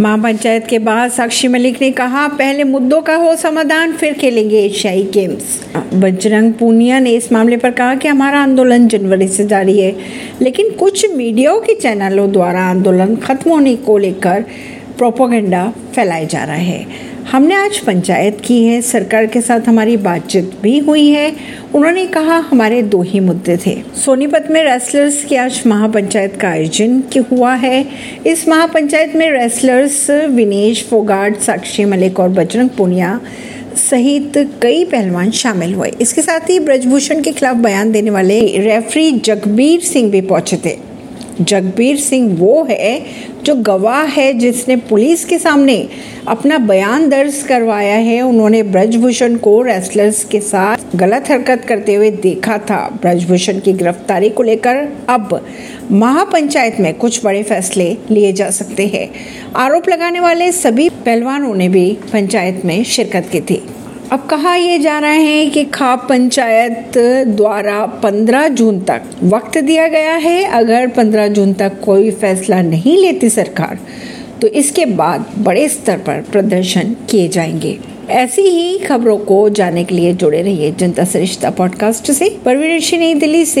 महापंचायत के बाद साक्षी मलिक ने कहा, पहले मुद्दों का हो समाधान, फिर खेलेंगे एशियाई गेम्स. बजरंग पूनिया ने इस मामले पर कहा कि हमारा आंदोलन जनवरी से जारी है, लेकिन कुछ मीडियाओं के चैनलों द्वारा आंदोलन खत्म होने को लेकर प्रोपोगंडा फैलाया जा रहा है। हमने आज पंचायत की है, सरकार के साथ हमारी बातचीत भी हुई है। उन्होंने कहा, हमारे दो ही मुद्दे थे। सोनीपत में रेसलर्स की आज महापंचायत का आयोजन हुआ है? इस महापंचायत में रेसलर्स विनेश फोगाट, साक्षी मलिक और बजरंग पुनिया सहित कई पहलवान शामिल हुए। इसके साथ ही ब्रजभूषण के खिलाफ बयान देने वाले रेफरी जगबीर सिंह भी पहुँचे थे। जगबीर सिंह वो है जो गवाह है जिसने पुलिस के सामने अपना बयान दर्ज करवाया है। उन्होंने ब्रजभूषण को रेसलर्स के साथ गलत हरकत करते हुए देखा था। ब्रजभूषण की गिरफ्तारी को लेकर अब महापंचायत में कुछ बड़े फैसले लिए जा सकते हैं। आरोप लगाने वाले सभी पहलवानों ने भी पंचायत में शिरकत की थी। अब कहा यह जा रहा है कि खाप पंचायत द्वारा 15 जून तक वक्त दिया गया है। अगर 15 जून तक कोई फैसला नहीं लेती सरकार तो इसके बाद बड़े स्तर पर प्रदर्शन किए जाएँगे। ऐसी ही खबरों को जानने के लिए जुड़े रहिए जनता सरिश्ता पॉडकास्ट से। परवीन नई दिल्ली से।